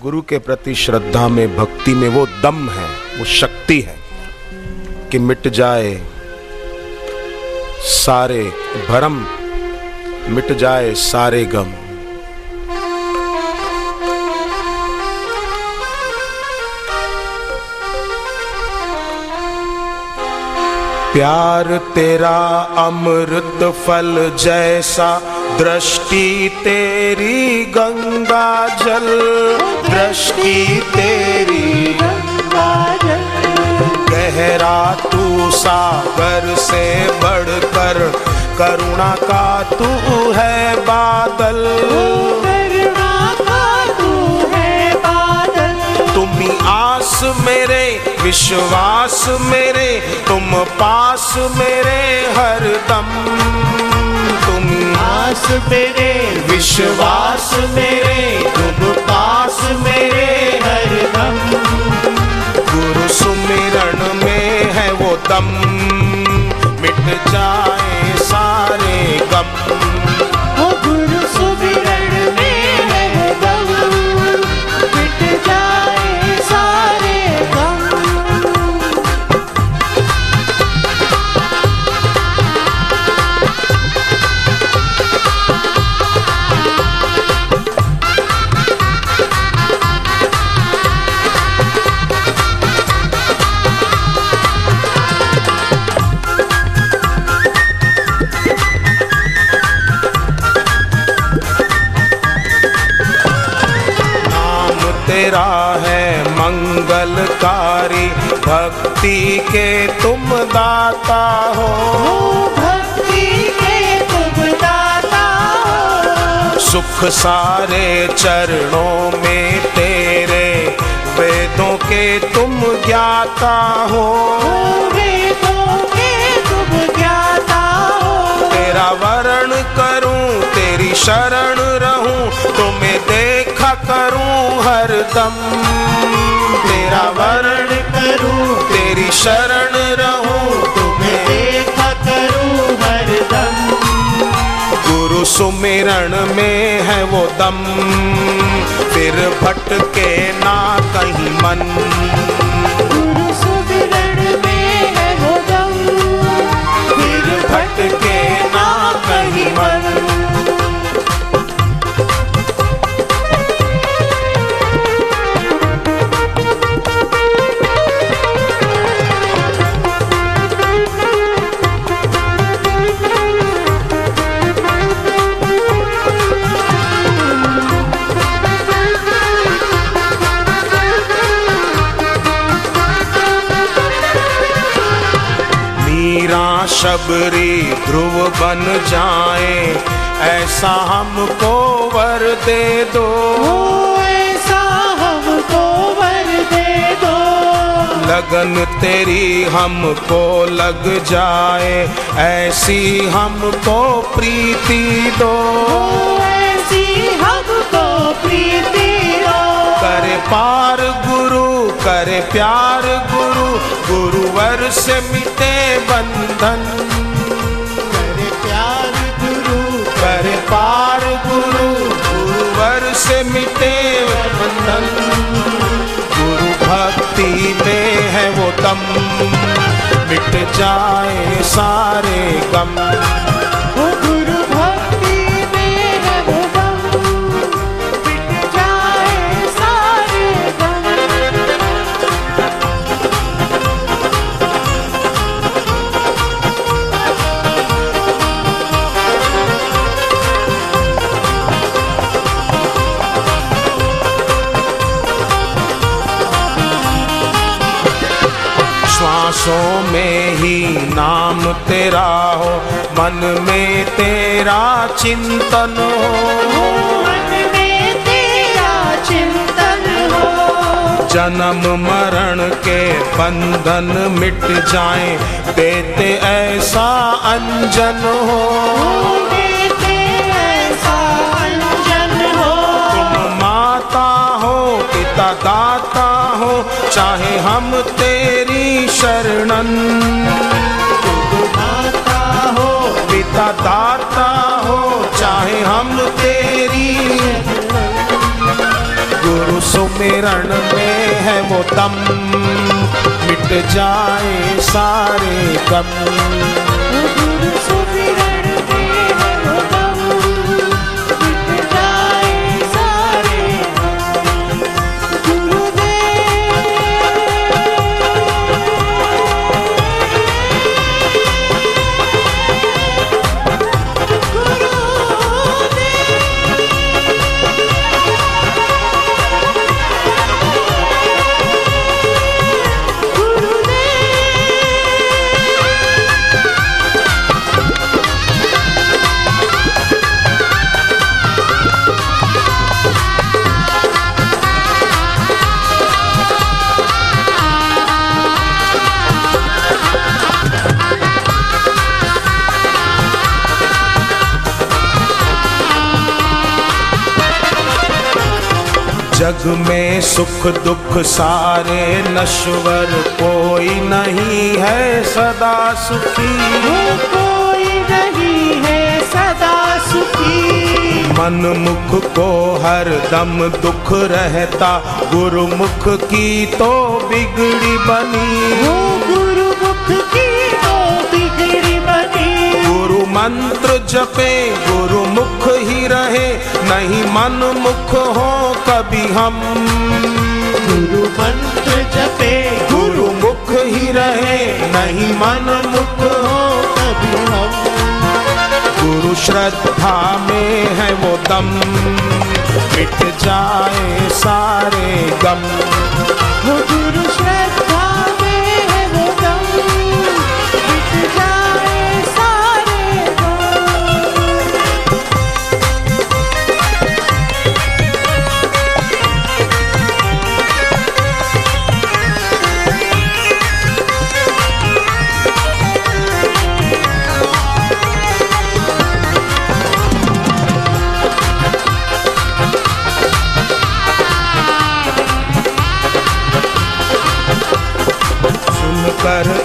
गुरु के प्रति श्रद्धा में, भक्ति में वो दम है, वो शक्ति है कि मिट जाए सारे भरम, मिट जाए सारे गम। प्यार तेरा अमृत फल जैसा दृष्टि तेरी गंगा जल दृष्टि तेरी गहरा तू सागर से बढ़कर करुणा का तू है बादल। तुम आस मेरे विश्वास मेरे तुम पास मेरे हर दम आस मेरे, विश्वास मेरे तुम पास मेरे, हर दम। गुरु सुमिरण में है वो दम। भक्ति के तुम दाता हो। भक्ति के तुम दाता हो। सुख सारे चरणों में तेरे वेदों के तुम ज्ञाता हो। वेदों के तुम ज्ञाता हो। तेरा वरण करूँ तेरी शरण रहूँ तुम्हें देखा करूँ हर दम। तेरा वरण करूँ, तेरी शरण रहूँ, तुम्हें देखा करूँ हर दम। गुरु सुमिरण में है वो दम। फिर भटके ना कहीं मन। शबरी ध्रुव बन जाए ऐसा हमको वर दे दो। ऐसा हमको वर दे दो। लगन तेरी हमको लग जाए ऐसी हमको प्रीति दो। ऐसी हमको प्रीति हो करे पार गुरु करे प्यार गुरु गुरुवर से मिटे बंधन जाए सारे गम। श्वासों में ही नाम तेरा हो मन में तेरा चिंतन हो। मन में तेरा चिंतन हो। जन्म मरण के बंधन मिट जाए देते ऐसा अंजन हो शरणन माता हो, पिता दाता हो, चाहे हम तेरी। गुरु सुमिरण में है वो दम। मिट जाए सारे गम। जग में सुख दुख सारे नश्वर कोई नहीं है सदा सुखी। कोई नहीं है सदा सुखी। मन मुख को हर दम दुख रहता गुरुमुख की तो बिगड़ी बनी। गुरु मंत्र जपे गुरु मुख ही रहे नहीं मन मुख हो कभी हम। गुरु मंत्र जपे गुरु मुख ही रहे नहीं मन मुख हो कभी हम। गुरु श्रद्धा में है वो दम मिट जाए सारे गम। गुरु श्रद्धा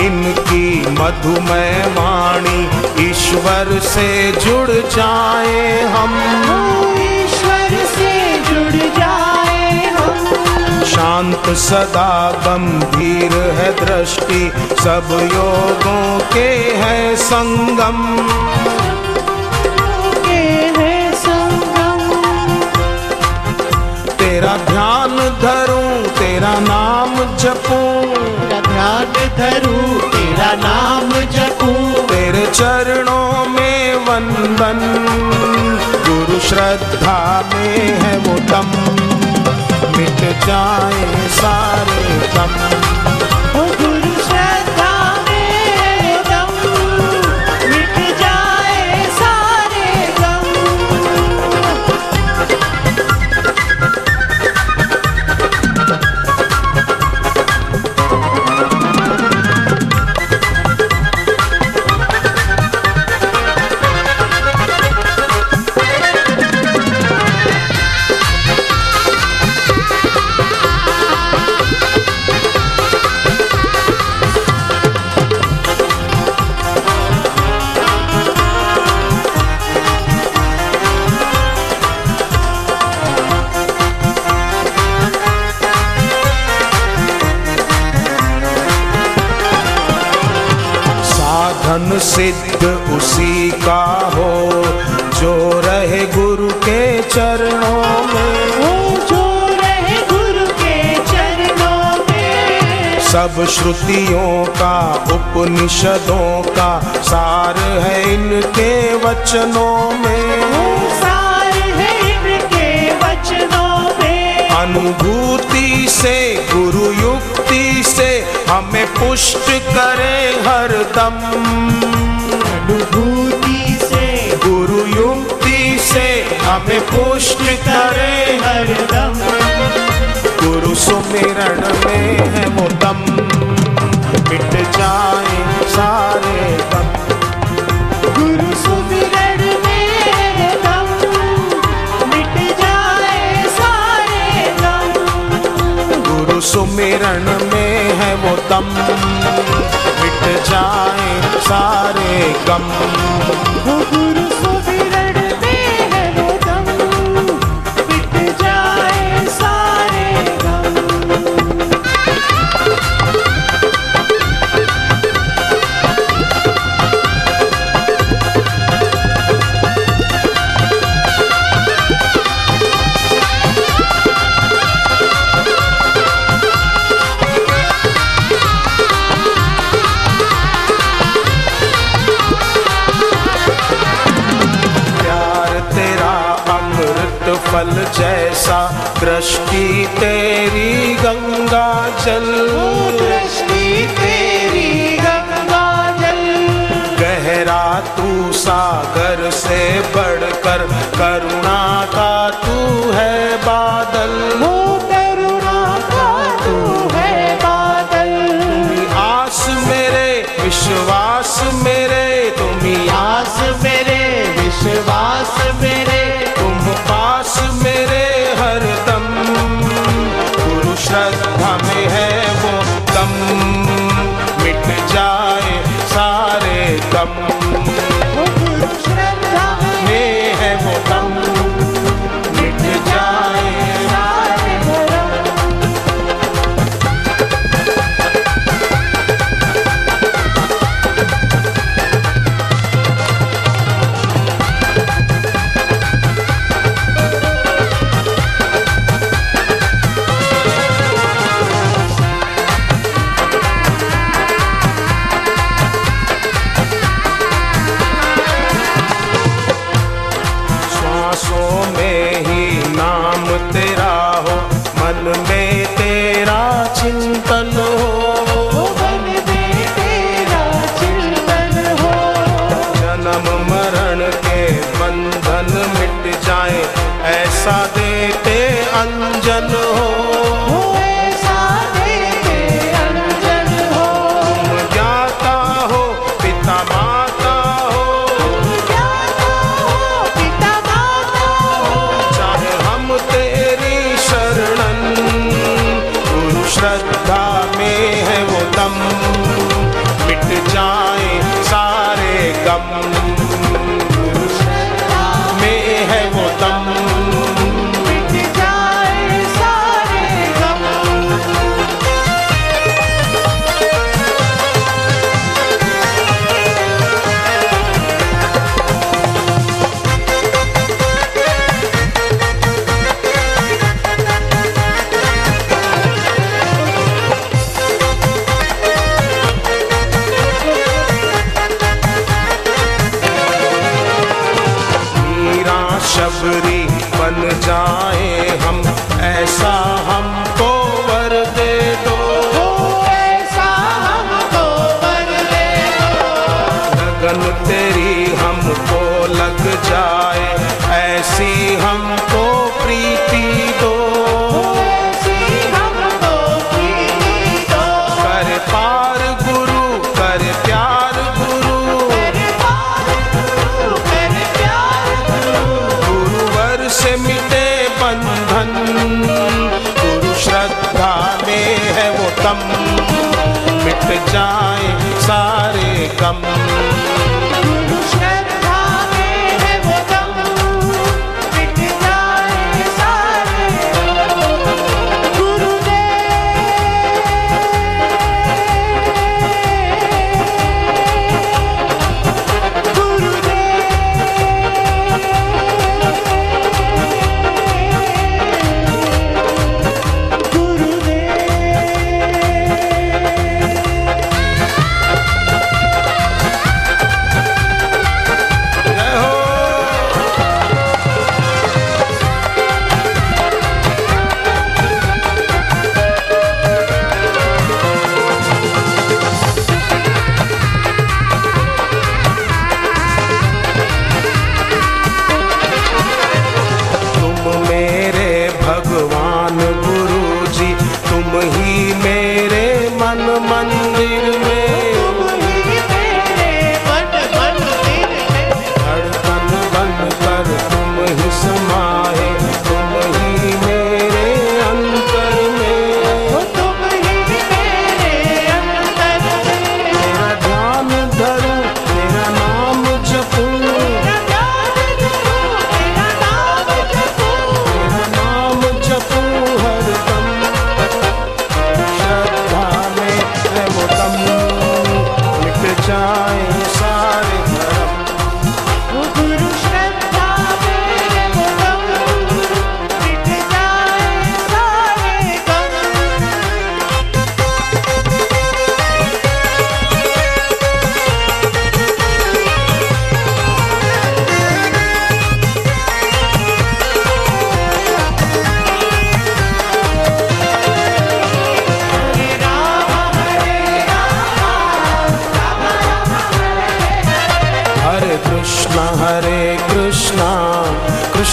इनकी मधुमय वाणी ईश्वर से जुड़ जाए हम। ईश्वर से जुड़ जाए हम। शांत सदा गंभीर है दृष्टि सब योगों के है संगम। के संगम। तेरा ध्यान धरूं तेरा नाम जपूं धरूं तेरा नाम जपू। तेरे चरणों में वंदन गुरु श्रद्धा में है वो दम मिट जाए सारे गम सिद्ध उसी का हो जो रहे गुरु के चरणों में। जो रहे गुरु के चरणों में। सब श्रुतियों का उपनिषदों का सार है इनके वचनों में। सार है इनके वचनों में। अनुभूति से हमें पुष्ट करे हर दम। अनुभूति से गुरु युक्ति से हमें पुष्ट करे हर दम। गुरु सुमिरण में है वो गुरु सुमिरन में है वो दम। मिट जाए सारे गम। कमल जैसा दृष्टि तेरी गंगा जल। दृष्टि तेरी गंगा जल। गहरा तू सागर से बढ़कर करुणा का तू है बादल। करुणा का तू है बादल। आस मेरे विश्वास मेरे तुम्हें आस मेरे casa शबरी बन जाए हम। जाए सारे कम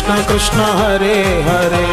कृष्ण कृष्ण हरे हरे।